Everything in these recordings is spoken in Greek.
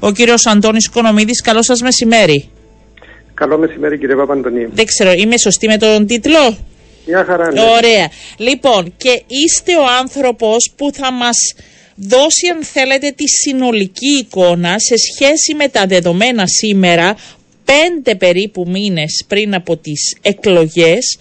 ο κύριος Αντώνης Κονομίδη. Καλό σας μεσημέρι. Καλό μεσημέρι, κύριε Παπαντονίου. Δεν ξέρω, είμαι σωστή με τον τίτλο; Μια χαρά, ναι. Ωραία. Λοιπόν, και είστε ο άνθρωπος που θα μας δώσει, αν θέλετε, τη συνολική εικόνα σε σχέση με τα δεδομένα σήμερα, πέντε περίπου μήνες πριν από τις εκλογές,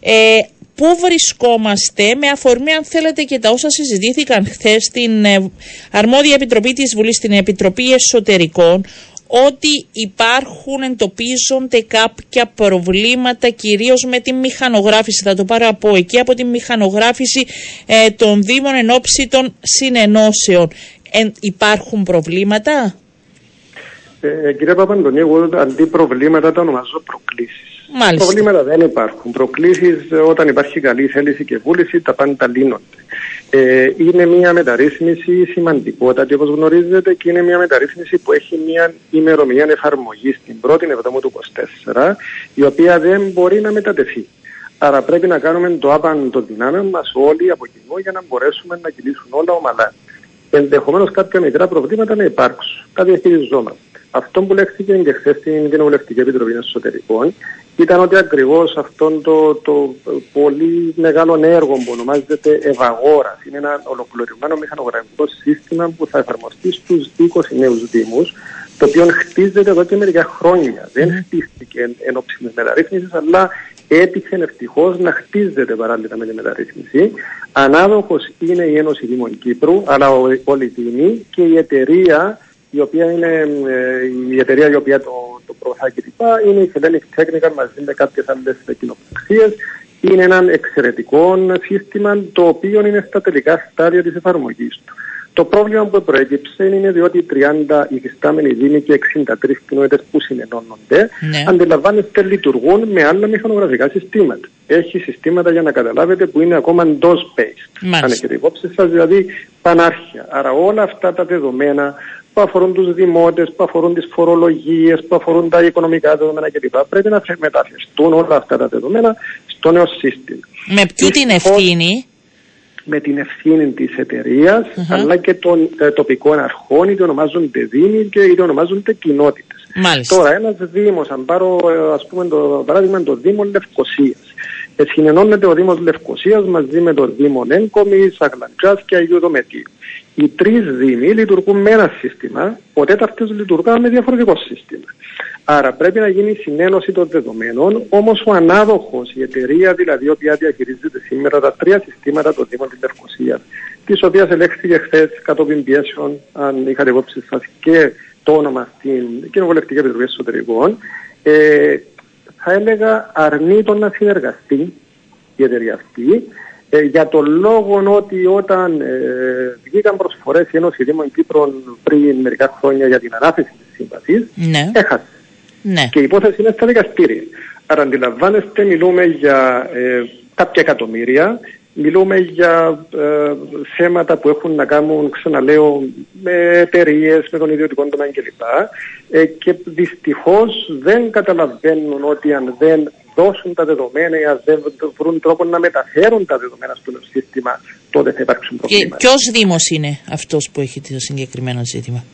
ε, πού βρισκόμαστε με αφορμή αν θέλετε και τα όσα συζητήθηκαν χθες στην ε, αρμόδια επιτροπή της Βουλής, στην Επιτροπή Εσωτερικών, ότι υπάρχουν, εντοπίζονται κάποια προβλήματα κυρίως με τη μηχανογράφηση. Θα το πάρω από εκεί, από τη μηχανογράφηση ε, των Δήμων εν ώψη των συνενώσεων. υπάρχουν προβλήματα; Ε, κύριε Παπαντονίου, εγώ αντί προβλήματα τα ονομάζω προκλήσεις. Μάλιστα. Προβλήματα δεν υπάρχουν. Προκλήσεις όταν υπάρχει καλή θέληση και βούληση τα πάντα λύνονται. Ε, είναι μια μεταρρύθμιση σημαντικότατη όπως γνωρίζετε και είναι μια μεταρρύθμιση που έχει μια ημερομηνία εφαρμογής στην πρώτη εβδομάδα του 2024 η οποία δεν μπορεί να μετατεθεί. Άρα πρέπει να κάνουμε το άπαν των δυνάμεων μας όλοι από κοινού για να μπορέσουμε να κυλήσουν όλα ομαλά. Ενδεχομένως κάποια μικρά προβλήματα να υπάρξουν. Τα διαχειριζόμαστε. Αυτό που λέχθηκε και χθες στην Κοινοβουλευτική Επιτροπή Εσωτερικών ήταν ότι ακριβώς αυτό το, το πολύ μεγάλο έργο που ονομάζεται Ευαγόρας είναι ένα ολοκληρωμένο μηχανογραφικό σύστημα που θα εφαρμοστεί στους 20 νέους Δήμους, το οποίο χτίζεται εδώ και μερικά χρόνια. Δεν χτίστηκε εν ώψη τη μεταρρύθμισης, αλλά έτυχε ευτυχώς να χτίζεται παράλληλα με τη μεταρρύθμιση. Ανάδοχος είναι η Ένωση Δήμων Κύπρου, αλλά όλοι οι Δήμοι και η εταιρεία η οποία είναι ε, η εταιρεία η οποία το, το προωθά κλπ. Είναι η Hellenic Technical μαζί με κάποιες άλλες κοινοπραξίες. Είναι ένα εξαιρετικό σύστημα το οποίο είναι στα τελικά στάδια της εφαρμογής του. Το πρόβλημα που προέκυψε είναι διότι 30 υφιστάμενοι δήμοι και 63 κοινότητες που συνενώνονται ναι. αντιλαμβάνεστε λειτουργούν με άλλα μηχανογραφικά συστήματα. Έχει συστήματα για να καταλάβετε που είναι ακόμα DOS-based. Αν έχετε υπόψη σας, δηλαδή πανάρχια. Άρα όλα αυτά τα δεδομένα που αφορούν τους δημότες, που αφορούν τις φορολογίες, που αφορούν τα οικονομικά δεδομένα κλπ. Πρέπει να μεταφερθούν όλα αυτά τα δεδομένα στο νέο σύστημα. Με ποιο την ευθύνη; Με την ευθύνη της εταιρείας, αλλά και των ε, τοπικών αρχών, είτε ονομάζονται δήμοι και είτε ονομάζονται κοινότητες. Τώρα, ένας Δήμος, αν πάρω ε, ας πούμε το παράδειγμα το Δήμο Λευκοσίας. Εσυνενώνεται ο Δήμος Λευκοσίας μαζί με το Δήμο Έγκομη, Αγλαντζά και Αγίου Δομετίου οι τρεις δήμοι λειτουργούν με ένα σύστημα, ο τέταρτος λειτουργά με διαφορετικό σύστημα. Άρα πρέπει να γίνει συνένωση των δεδομένων, όμως ο ανάδοχος, η εταιρεία δηλαδή, η οποία διαχειρίζεται σήμερα τα τρία συστήματα των Δήμων της Λευκοσίας, της οποίας ελέγχθηκε χθες κατόπιν πιέσεων, αν είχατε υπόψη σας και το όνομα στην Κοινοβουλευτική Επιτροπή Εσωτερικών, ε, θα έλεγα αρνείται να συνεργαστεί η εταιρεία αυτή ε, για τον λόγο ότι όταν ε, βγήκαν προσφορές η Ένωση Δήμων Κύπρων πριν μερικά χρόνια για την ανάθεση της σύμβασης, ναι. έχασε. Ναι. Και η υπόθεση είναι στα δικαστήρια. Άρα, αντιλαμβάνεστε, μιλούμε για ε, κάποια εκατομμύρια, μιλούμε για ε, θέματα που έχουν να κάνουν, ξαναλέω, με εταιρείες, με τον ιδιωτικό τομέα κλπ. Ε, και δυστυχώς δεν καταλαβαίνουν ότι αν δεν δώσουν τα δεδομένα ή αν δεν βρουν τρόπο να μεταφέρουν τα δεδομένα στο σύστημα, τότε θα υπάρξουν προβλήματα. Και ποιος Δήμος είναι αυτός που έχει το συγκεκριμένο ζήτημα;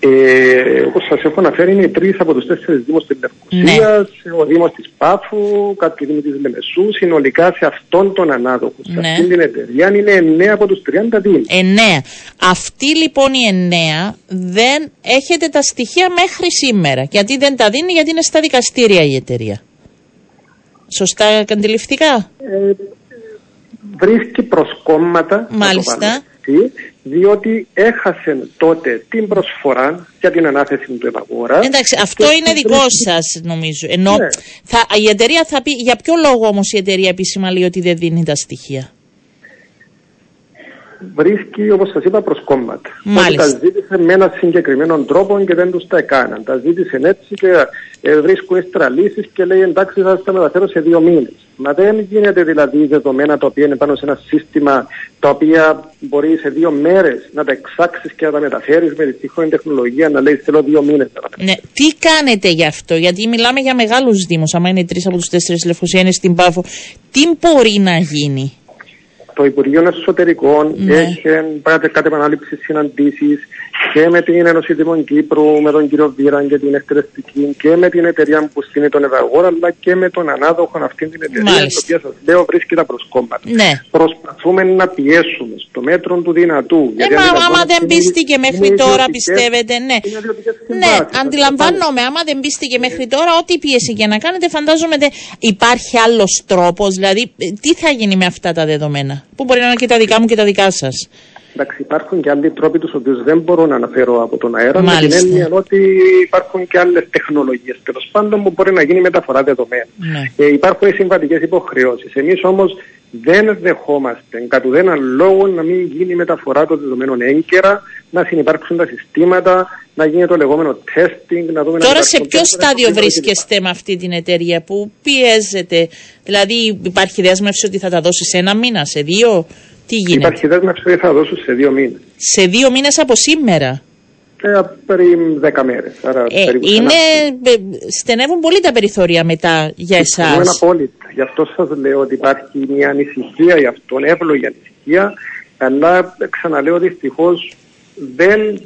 Ε, Όπως σας έχω αναφέρει, είναι τρεις από τους τέσσερις Δήμους της Λευκοσία, ναι. ο Δήμος της Πάφου, κάποιοι Δήμοι της Λεμεσού. Συνολικά σε αυτόν τον ανάδοχο, σε ναι. αυτήν την εταιρεία, είναι εννέα από τους 30 Δήμους. Εννέα. Αυτή λοιπόν η εννέα δεν έχετε τα στοιχεία μέχρι σήμερα. Γιατί δεν τα δίνει, γιατί είναι στα δικαστήρια η εταιρεία. Σωστά αντιληφθήκα; Ε, βρίσκει προσκόμματα. Μάλιστα. Διότι έχασε τότε την προσφορά για την ανάθεση του Ευαγόρα. Εντάξει, αυτό είναι δικό σας νομίζω. Ενώ ναι. θα, η εταιρεία θα πει, για ποιο λόγο όμως η εταιρεία επίσημα λέει ότι δεν δίνει τα στοιχεία; Βρίσκει, όπως σας είπα, προσκόμματα. Ότι τα ζήτησε με έναν συγκεκριμένο τρόπο και δεν τους τα έκαναν. Τα ζήτησε έτσι και ε, βρίσκουν έξτρα λύσεις και λέει εντάξει, θα τα μεταφέρω σε δύο μήνες. Μα δεν γίνεται δηλαδή δεδομένα τα οποία είναι πάνω σε ένα σύστημα τα οποία μπορεί σε δύο μέρες να τα εξάξεις και να τα μεταφέρεις με τη τυχόν τεχνολογία να λέει θέλω δύο μήνες να τα Ναι. Τι κάνετε γι' αυτό, γιατί μιλάμε για μεγάλους Δήμους. Αν είναι τρεις από τους τέσσερις Λευκοσία είναι στην Πάφο, τι μπορεί να γίνει; Το Υπουργείο Εσωτερικών ναι. έχει κάτι επανάληψη συναντήσεις, και με την Ένωση Δήμων Κύπρου, με τον κύριο Βίραν και την εκτελεστική και με την εταιρεία που στείνει τον Εδαγόρα, αλλά και με τον ανάδοχο αυτή την εταιρεία, η οποία σας λέω βρίσκει τα προσκόμματα. Ναι. Προσπαθούμε να πιέσουμε στο μέτρο του δυνατού. Ε, μα άμα δεν πίστηκε μέχρι τώρα, πιστεύετε, ναι. Ναι, αντιλαμβάνομαι, άμα δεν πίστηκε μέχρι τώρα, ό,τι πίεση και να κάνετε, φαντάζομαι υπάρχει άλλος τρόπος. Δηλαδή, τι θα γίνει με αυτά τα δεδομένα, που μπορεί να είναι και τα δικά μου και τα δικά σας; Εντάξει, υπάρχουν και άλλοι τρόποι τους οποίους δεν μπορώ να αναφέρω από τον αέρα. Με την έννοια ότι υπάρχουν και άλλες τεχνολογίες τέλος πάντων που μπορεί να γίνει μεταφορά δεδομένων. Ναι. Ε, υπάρχουν συμβατικές υποχρεώσεις. Εμείς όμως δεν δεχόμαστε κατ' ουδέναν λόγο να μην γίνει μεταφορά των δεδομένων έγκαιρα, να συνεπάρξουν τα συστήματα, να γίνει το λεγόμενο testing. Να δούμε Τώρα σε ποιο στάδιο βρίσκεστε με αυτή την εταιρεία που πιέζεται, δηλαδή υπάρχει δέσμευση ότι θα τα δώσει σε ένα μήνα, σε δύο; Τι γίνεται; Υπάρχει δέσμευση ότι θα δώσω σε δύο μήνες. Σε δύο μήνες από σήμερα; Ε, περί δέκα μέρες. Ε, είναι, ε, στενεύουν πολύ τα περιθώρια μετά για εσάς. Είναι απόλυτα. Γι' αυτό σας λέω ότι υπάρχει μια ανησυχία γι' αυτόν, εύλογη ανησυχία. Αλλά ξαναλέω δυστυχώς δεν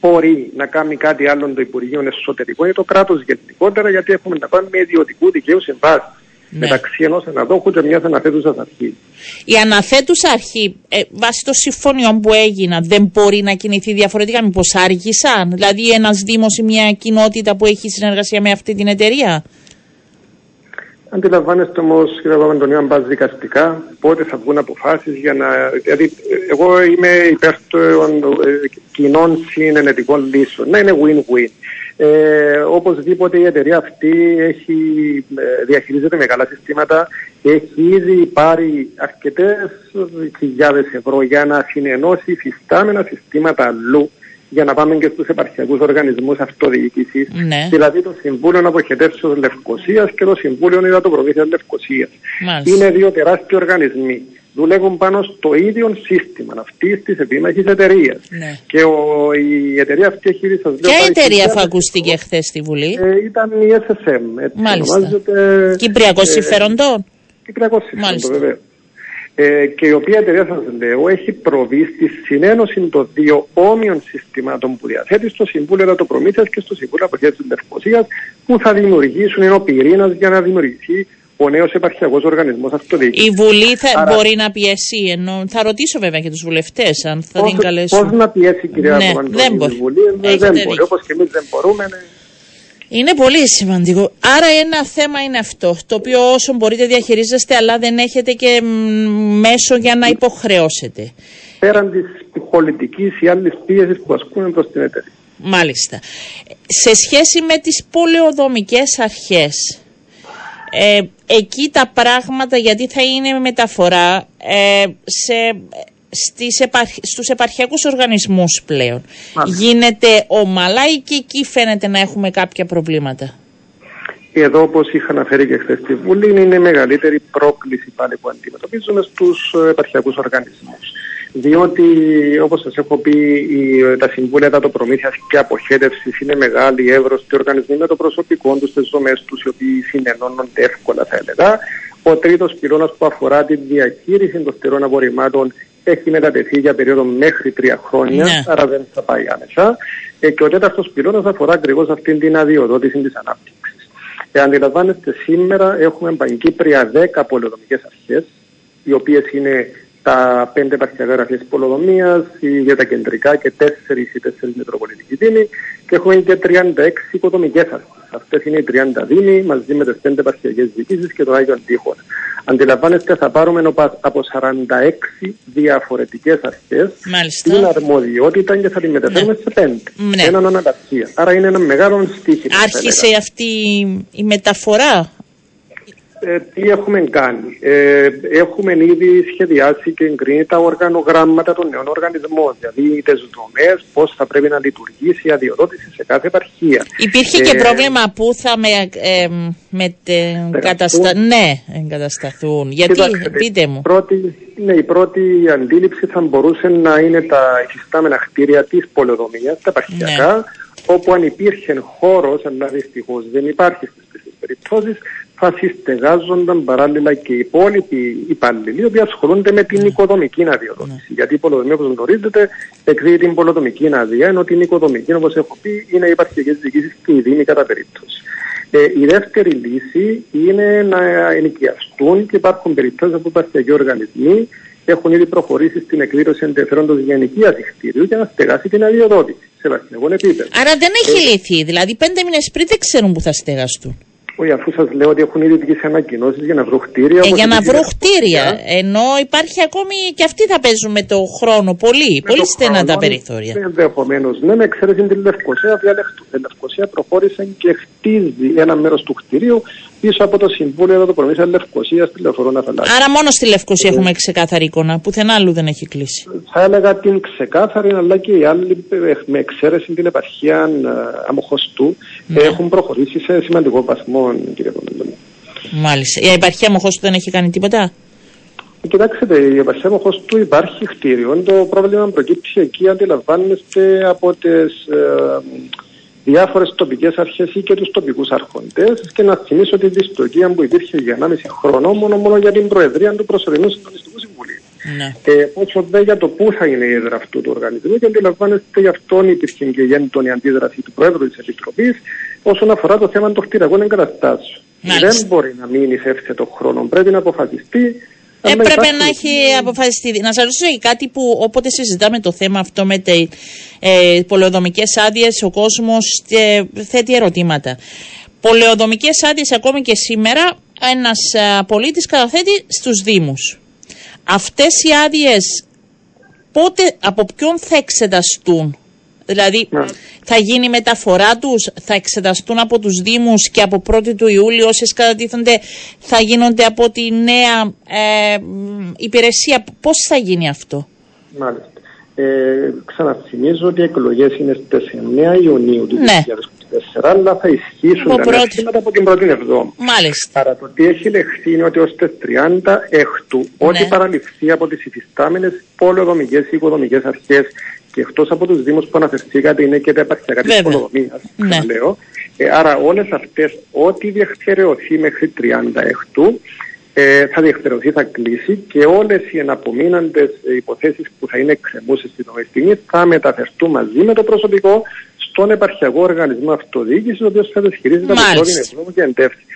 μπορεί να κάνει κάτι άλλο το Υπουργείο Εσωτερικών ή το κράτος γενικότερα, γιατί έχουμε να κάνουμε με ιδιωτικού δικαίου συμβάσει ναι. μεταξύ ενός αναδόχου και μιας αναθέτουσας αρχής. Η αναθέτουσα αρχή, ε, βάσει των συμφωνιών που έγιναν, δεν μπορεί να κινηθεί διαφορετικά, μήπως άργησαν; Δηλαδή, ένας Δήμος ή μια κοινότητα που έχει συνεργασία με αυτή την εταιρεία; Αντιλαμβάνεστε όμως, κύριε Παπαντονίου, αν πας δικαστικά, πότε θα βγουν αποφάσεις για να. Δηλαδή, εγώ είμαι υπέρ των ε, κοινών συνενετικών λύσεων. Να είναι win-win. Ε, οπωσδήποτε η εταιρεία αυτή έχει, ε, διαχειρίζεται μεγάλα συστήματα, έχει ήδη πάρει αρκετές χιλιάδες ευρώ για να συνενώσει φυστάμενα συστήματα αλλού για να πάμε και στους επαρχιακούς οργανισμούς αυτοδιοίκησης, ναι. δηλαδή το Συμβούλιο Αποχετεύσεως Λευκοσίας και το Συμβούλιο Υδατοπροβήθειας Λευκοσίας. Είναι δύο τεράστιοι οργανισμοί δουλεύουν πάνω στο ίδιο σύστημα αυτή τη επίμαχη εταιρεία. Ναι. Και ο, η εταιρεία αυτή έχει σας Ποια εταιρεία θα ακούστηκε χθες στη Βουλή, ε, Ήταν η SSM. Έτσι Μάλιστα. Κυπριακό ε, συμφέροντο; Κυπριακό συμφέροντο, βεβαίω. Ε, και η οποία εταιρεία σας λέω έχει προβεί στη συνένωση των δύο όμοιων συστημάτων που διαθέτει στο Συμβούλιο Ερωτοπρομήθειας και στο Συμβούλιο Αποχέτηση Λευκοσίας που θα δημιουργήσουν, είναι ο πυρήνας για να δημιουργηθεί ο νέος επαρχιακός οργανισμός αυτοδιοίκηση. Η Βουλή θα Άρα... μπορεί να πιέσει, ενώ θα ρωτήσω βέβαια και τους βουλευτές αν θα πώς, την καλέσουν. Πώς να πιέσει, κυρία ναι, δεν μπορεί. Η Βουλή δεν μπορεί. Όπως και εμείς δεν μπορούμε. Ναι. Είναι πολύ σημαντικό. Άρα ένα θέμα είναι αυτό, το οποίο όσο μπορείτε διαχειρίζεστε, αλλά δεν έχετε και μέσο για να υποχρεώσετε. Πέραν της πολιτικής ή άλλης πίεσης που ασκούν προς την εταιρεία. Μάλιστα. Σε σχέση με τις πολεοδομικές αρχές, ε, εκεί τα πράγματα γιατί θα είναι μεταφορά ε, σε, στις στους επαρχιακούς οργανισμούς πλέον. Γίνεται ομαλά ή και εκεί φαίνεται να έχουμε κάποια προβλήματα; Εδώ, όπως είχα αναφέρει και χθες στη Βουλή, είναι η μεγαλύτερη πρόκληση πάλι που αντιμετωπίζουμε στους επαρχιακούς οργανισμούς διότι όπως σας έχω πει η, τα συμβούλια τα προμήθειας και αποχέτευσης είναι μεγάλη, εύρωστοι οργανισμοί με το προσωπικό τους, τις δομές τους οι οποίοι συνενώνονται εύκολα θα έλεγα. Ο τρίτος πυλώνας που αφορά τη διαχείριση των στερών απορριμμάτων έχει μετατεθεί για περίοδο μέχρι τρία χρόνια, ναι. άρα δεν θα πάει άμεσα. Ε, και ο τέταρτος πυλώνα αφορά ακριβώς αυτήν την αδειοδότηση της ανάπτυξης. Ε, αντιλαμβάνεστε, σήμερα έχουμε παγκύπρια 10 πολεοδομικές αρχές, οι οποίες είναι τα πέντε επαρχιακά γραφεία πολοδομία, για τα κεντρικά και τέσσερις ή τέσσερις μετροπολιτικοί δήμοι και έχουμε και 36 οικοδομικές αρχέ. Αυτές είναι οι 30 δήμοι μαζί με τις πέντε επαρχιακέ διοικήσεις και το Άγιο Αντίχον. Αντιλαμβάνεστε, θα πάρουμε από 46 διαφορετικές αρχές την αρμοδιότητα και θα τη μεταφέρουμε ναι. σε πέντε. Ναι. Έναν αναταξία. Άρα είναι ένα μεγάλο στίχημα. Άρχισε αυτή η μεταφορά; Ε, τι έχουμε κάνει; Ε, έχουμε ήδη σχεδιάσει και εγκρίνει τα οργανογράμματα των νέων οργανισμών, δηλαδή τις δομές, πώς θα πρέπει να λειτουργήσει η αδειοδότηση σε κάθε επαρχία. Υπήρχε και ε, πρόβλημα που θα με, ε, με καταστα... ναι, εγκατασταθούν. Γιατί, Κοιτάξτε, πείτε μου. Πρώτη, ναι, η πρώτη αντίληψη θα μπορούσε να είναι τα υφιστάμενα κτίρια της πολεοδομίας, τα επαρχιακά, ναι. όπου αν υπήρχε χώρος, αλλά δυστυχώς δεν υπάρχει στις περιπτώσεις, θα συστεγάζονταν παράλληλα και οι υπόλοιποι υπάλληλοι, οι οποίοι ασχολούνται με την οικοδομική αδειοδότηση. Γιατί η πολεοδομία, όπως γνωρίζετε, εκδίδει την πολεοδομική άδεια, ενώ την οικοδομική, όπως έχω πει, είναι οι υπαρχιακέ διοικήσει και η Δήμη κατά περίπτωση. Ε, η δεύτερη λύση είναι να ενοικιαστούν και υπάρχουν περιπτώσεις όπου υπαρχιακοί οργανισμοί έχουν ήδη προχωρήσει στην εκδήλωση ενδιαφέροντος για ενοικίαση κτίριου για να στεγάσει την αδειοδότηση σε βαθμικό επίπεδο. Άρα δεν έχει ε, λυθεί. Δηλαδή, πέντε μήνες πριν δεν ξέρουν που θα στεγαστούν. Όχι, αφού σας λέω ότι έχουν ήδη βγει ανακοινώσεις για να βρουν κτίρια. Ε, για να βρουν κτίρια. Ενώ υπάρχει ακόμη και αυτοί θα παίζουν με το χρόνο πολύ. Με πολύ στενά τα περιθώρια. Ενδεχομένως. Ναι, με εξαίρεση την Λευκοσία. Η Λευκοσία προχώρησε και χτίζει ένα μέρος του κτίριου πίσω από το Συμβούλιο εδώ το προμήθεια Λευκοσία στη Λεωφορώνα Θαλάσσια. Άρα μόνο στη Λευκοσία ε, έχουμε ξεκάθαρη εικόνα. Πουθενά άλλου δεν έχει κλείσει. Θα έλεγα την ξεκάθαρη, αλλά και οι άλλοι με εξαίρεση την επαρχία ε, Αμοχωστού ναι. έχουν προχωρήσει σε σημαντικό βαθμό, κύριε Πομελώνη. Μάλιστα. Η επαρχία Αμοχωστού δεν έχει κάνει τίποτα; Κοιτάξτε, η επαρχία Αμοχωστού υπάρχει κτίριο. Το πρόβλημα προκύπτει εκεί, αντιλαμβάνεστε από τις. Ε, διάφορες τοπικές αρχές ή και τους τοπικούς αρχοντές. Και να θυμίσω τη δυστοκία που υπήρχε για 1,5 χρόνο μόνο, μόνο για την Προεδρία του Προσωρινού Συντονιστικού Συμβουλίου. Ναι. Ε, όσο δε για το πού θα είναι η έδρα αυτού του οργανισμού, και αντιλαμβάνεστε γι' αυτόν υπήρχε και η έντονη αντίδραση του Πρόεδρου της Επιτροπής όσον αφορά το θέμα των κτηριακών εγκαταστάσεων. Δεν μπορεί να μείνει σε εύθετο χρόνο. Πρέπει να αποφασιστεί Έπρεπε να έχει αποφασιστεί. Να σας ρωτήσω κάτι που όποτε συζητάμε το θέμα αυτό με τι ε, πολεοδομικές άδειες, ο κόσμος ε, θέτει ερωτήματα. Πολεοδομικές άδειες ακόμη και σήμερα ένας ε, πολίτης καταθέτει στους Δήμους. Αυτές οι άδειες πότε, από ποιον θα εξεταστούν; Δηλαδή ναι. θα γίνει μεταφορά τους, θα εξεταστούν από τους Δήμους και από 1η του Ιούλη όσες κατατίθενται θα γίνονται από τη νέα ε, υπηρεσία. Πώς θα γίνει αυτό; Μάλιστα. Ε, ξαναθυμίζω ότι οι εκλογές είναι στις 9 Ιουνίου του ναι. 2024, αλλά θα ισχύσουν τα πρώτη... από την πρώτη εβδόμη. Μάλιστα. Άρα το τι έχει λεχθεί είναι ότι ως τις 30 έκτου, ναι. ό,τι παραληφθεί από τις υφιστάμενες πολεοδομικέ ή οικοδομικές αρχές και εκτός από τους Δήμους που αναφερθήκατε είναι και τα επαρχιακά της οικονομία. Ναι. Ε, άρα όλες αυτές, ό,τι διεκπαιρεωθεί μέχρι 30 έκτου, ε, θα διεκπαιρεωθεί, θα κλείσει και όλες οι εναπομείναντες υποθέσεις που θα είναι εκκρεμούσε στην στιγμή θα μεταφερθούν μαζί με το προσωπικό στον επαρχιακό οργανισμό αυτοδιοίκησης, ο οποίος θα διαχειρίζεται από πρώτη και εντεύθυνση.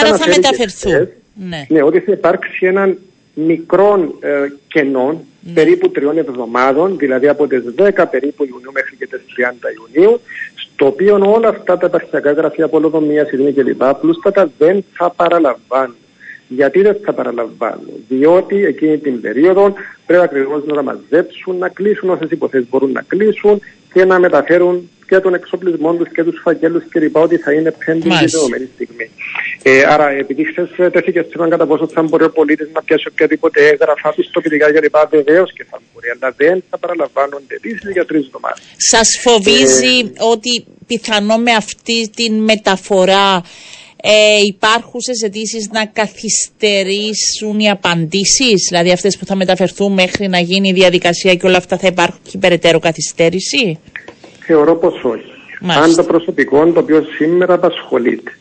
Άρα θα μεταφερθούν. Ναι. ναι, ότι θα υπάρξει έναν μικρών ε, κενών ναι. περίπου τριών εβδομάδων, δηλαδή από τις 10 περίπου Ιουνίου μέχρι και τις 30 Ιουνίου, στο οποίο όλα αυτά τα επαρχιακά γραφεία πολυδομία, ειρήνη κλπ. πλούστατα δεν θα παραλαμβάνουν. Γιατί δεν θα παραλαμβάνουν, Διότι εκείνη την περίοδο πρέπει ακριβώς να μαζέψουν, να κλείσουν όσες υποθέσεις μπορούν να κλείσουν και να μεταφέρουν και τον εξοπλισμό τους και τους φακέλους κλπ. Ότι θα είναι πέντε τη δεδομένη στιγμή. Ε, άρα, επειδή χθες τέθηκε θέμα κατά πόσο θα μπορεί ο πολίτης να πιάσει οποιαδήποτε έγγραφα, πιστοποιητικά κλπ. Βεβαίως και θα μπορεί, αλλά δεν θα παραλαμβάνονται λύσει για τρεις εβδομάδες. Σας φοβίζει ε, ότι πιθανό με αυτή τη μεταφορά ε, υπάρχουν αιτήσεις να καθυστερήσουν οι απαντήσεις, δηλαδή αυτές που θα μεταφερθούν μέχρι να γίνει η διαδικασία και όλα αυτά θα υπάρχουν και περαιτέρω καθυστέρηση; Θεωρώ πως όχι. Μάλιστα. Αν το προσωπικό το οποίο σήμερα απασχολείται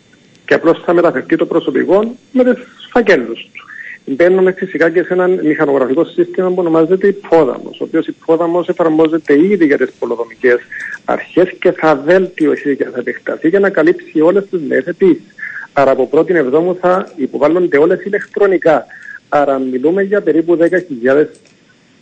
και απλώς θα μεταφερθεί το προσωπικό με τους φακέλους του. Μπαίνουμε φυσικά και σε ένα μηχανογραφικό σύστημα που ονομάζεται υπόδαμος, ο οποίος υπόδαμος εφαρμόζεται ήδη για τις πολυδομικέ αρχές και θα βέλτιωθεί και θα επεκταθεί για να καλύψει όλες τις νέες αιτήσεις. Άρα από πρώτη εβδόμου θα υποβάλλονται όλες ηλεκτρονικά. Άρα μιλούμε για περίπου 10.000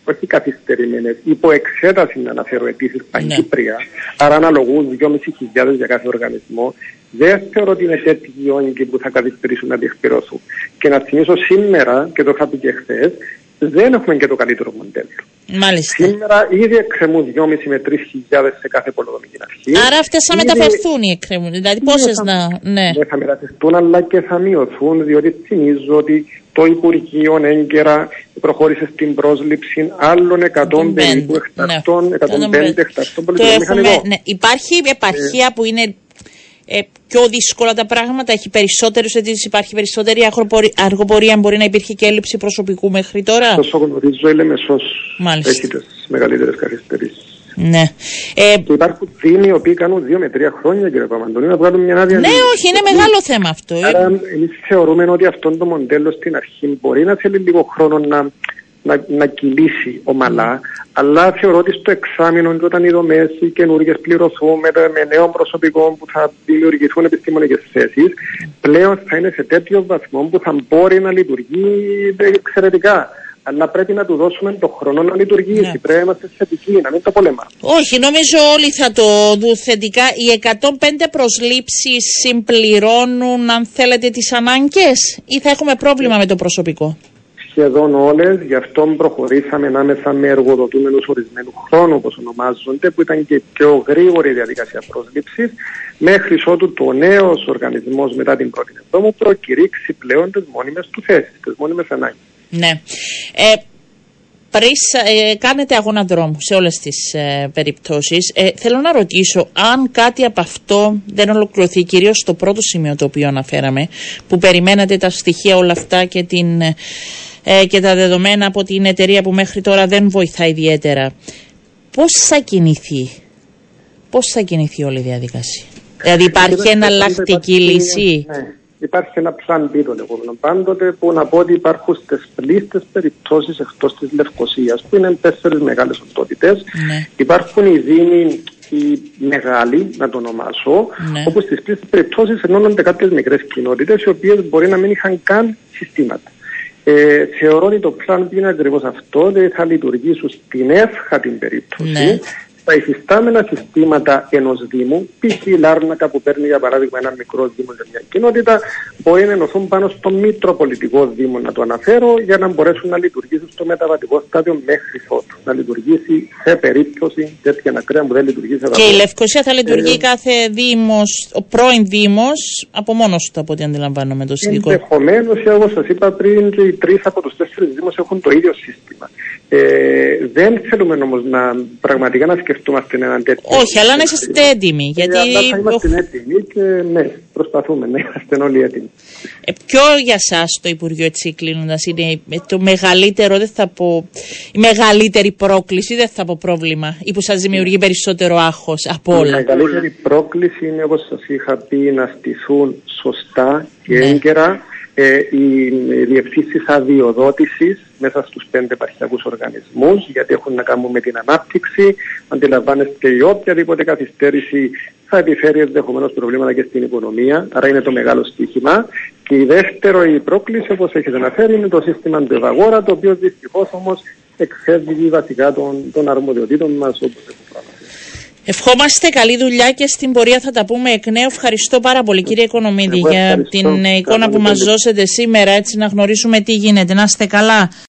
όχι καθυστερημένες, υπό εξέταση να αναφέρω αιτήσει πανκύπρια, ναι. άρα αναλογούν 2.500 για κάθε οργανισμό, δεν θεωρώ ότι είναι τέτοιοι όγκοι που θα καθυστερήσουν να διεκπαιρώσουν. Και να θυμίσω σήμερα, και το είχα πει και χθες, δεν έχουμε και το καλύτερο μοντέλο. Μάλιστα. Σήμερα ήδη εκκρεμούν 2.500 με 3.000 σε κάθε πολυδομική αρχή. Άρα αυτέ θα ήδη... μεταφερθούν οι εκκρεμούν. Δηλαδή πόσες ναι, να. Ναι. Δεν θα μεταφερθούν, αλλά και θα μειωθούν, διότι θυμίζω ότι το Υπουργείο έγκαιρα προχώρησε στην πρόσληψη άλλων 100 περίπου εκτακτών, 105 εκτακτών πολιτικών Ναι. Υπάρχει επαρχία ε, που είναι ε, πιο δύσκολα τα πράγματα, έχει περισσότερους αιτήσεις, υπάρχει περισσότερη αργοπορία, μπορεί να υπήρχε και έλλειψη προσωπικού μέχρι τώρα. Όσο γνωρίζω, η Λεμεσός έχει τις μεγαλύτερες καθυστερήσεις. Ναι. Ε, και υπάρχουν δήμοι οι οποίοι κάνουν δύο με τρία χρόνια, κύριε Παπαντονίου, να βγάλουν μια άδεια. Ναι, όχι, είναι μεγάλο θέμα αυτό. Άρα, εμείς θεωρούμε ότι αυτό το μοντέλο στην αρχή μπορεί να θέλει λίγο χρόνο να, να, να κυλήσει ομαλά, αλλά θεωρώ ότι στο εξάμεινο, όταν οι δομέ οι καινούργιες πληρωθούν με, με νέο προσωπικό που θα δημιουργηθούν επιστημονικές θέσεις, πλέον θα είναι σε τέτοιο βαθμό που θα μπορεί να λειτουργεί εξαιρετικά αλλά πρέπει να του δώσουμε το χρόνο να λειτουργήσει. Ναι. Πρέπει να είμαστε θετικοί, να μην το πολεμάμε. Όχι, νομίζω όλοι θα το δουν θετικά. Οι 105 προσλήψεις συμπληρώνουν, αν θέλετε, τις ανάγκες, ή θα έχουμε πρόβλημα με το προσωπικό; Σχεδόν όλες, γι' αυτό προχωρήσαμε ανάμεσα με εργοδοτούμενους ορισμένου χρόνου, όπως ονομάζονται, που ήταν και η πιο γρήγορη διαδικασία πρόσληψης, μέχρι ότου το νέος οργανισμός μετά την πρώτη εβδόμου προκηρύξει πλέον τις μόνιμες του θέσεις, τις μόνιμες ανάγκες. Ναι. Ε, πριν ε, κάνετε αγώνα δρόμου σε όλες τις ε, περιπτώσεις, ε, θέλω να ρωτήσω αν κάτι από αυτό δεν ολοκληρωθεί, κυρίως στο πρώτο σημείο το οποίο αναφέραμε, που περιμένατε τα στοιχεία όλα αυτά και, την, ε, και τα δεδομένα από την εταιρεία που μέχρι τώρα δεν βοηθά ιδιαίτερα. Πώς θα κινηθεί, πώς θα κινηθεί όλη η διαδικασία; Δηλαδή υπάρχει εναλλακτική λύση; Ναι υπάρχει ένα plan B το λεγόμενο πάντοτε που να πω ότι υπάρχουν στις πλήστες περιπτώσεις εκτός της Λευκοσίας που είναι τέσσερις μεγάλες οντότητες. Ναι. Υπάρχουν οι δήμοι οι μεγάλοι, να το ονομάσω, ναι. όπου στις πλήστες περιπτώσεις ενώνονται κάποιες μικρές κοινότητες οι οποίες μπορεί να μην είχαν καν συστήματα. Ε, θεωρώ ότι το plan B είναι ακριβώς αυτό, ότι θα λειτουργήσουν στην εύχατη περίπτωση. Ναι τα υφιστάμενα συστήματα ενός Δήμου, π.χ. η Λάρνακα που παίρνει για παράδειγμα ένα μικρό Δήμο σε μια κοινότητα, μπορεί να ενωθούν πάνω στο Μητροπολιτικό Δήμο, να το αναφέρω, για να μπορέσουν να λειτουργήσουν στο μεταβατικό στάδιο μέχρι ότου. Να λειτουργήσει σε περίπτωση τέτοια ακραία που δεν λειτουργεί σε Και η Λευκοσία θα λειτουργεί ε, κάθε Δήμος, ο πρώην Δήμος, από μόνος του από ό,τι αντιλαμβάνομαι το συνδικό. Ενδεχομένως, όπως σας είπα πριν, και οι τρεις από τους τέσσερις Δήμους έχουν το ίδιο σύστημα. Ε, δεν θέλουμε όμως να πραγματικά να σκεφτούμαστε έναν τέτοιο. Όχι, αλλά να είσαστε έτοιμοι. Ε, γιατί... Ε, θα είμαστε έτοιμοι και ναι, προσπαθούμε να είμαστε όλοι έτοιμοι. Ε, ποιο για εσά το Υπουργείο έτσι κλείνοντας είναι το μεγαλύτερο, δεν θα πω, η μεγαλύτερη πρόκληση, δεν θα πω πρόβλημα, ή που σας δημιουργεί περισσότερο άγχος από όλα. Η μεγαλύτερη πρόκληση είναι όπως σας είχα πει να στηθούν σωστά και ναι. έγκαιρα ε, οι διευθύνσεις αδειοδότησης μέσα στους πέντε επαρχιακούς οργανισμούς, γιατί έχουν να κάνουν με την ανάπτυξη. Αντιλαμβάνεστε η οποιαδήποτε καθυστέρηση θα επιφέρει ενδεχομένως προβλήματα και στην οικονομία, άρα είναι το μεγάλο στοίχημα. Και η δεύτερη η πρόκληση, όπως έχετε αναφέρει, είναι το σύστημα του Ευαγόρα, το οποίο δυστυχώς όμως εκφεύγει βασικά των, των αρμοδιοτήτων μας όπως έχουμε Ευχόμαστε καλή δουλειά και στην πορεία θα τα πούμε εκ νέου. Ευχαριστώ πάρα πολύ κύριε Οικονομίδη για την εικόνα που μας δώσετε σήμερα έτσι να γνωρίσουμε τι γίνεται. Να είστε καλά.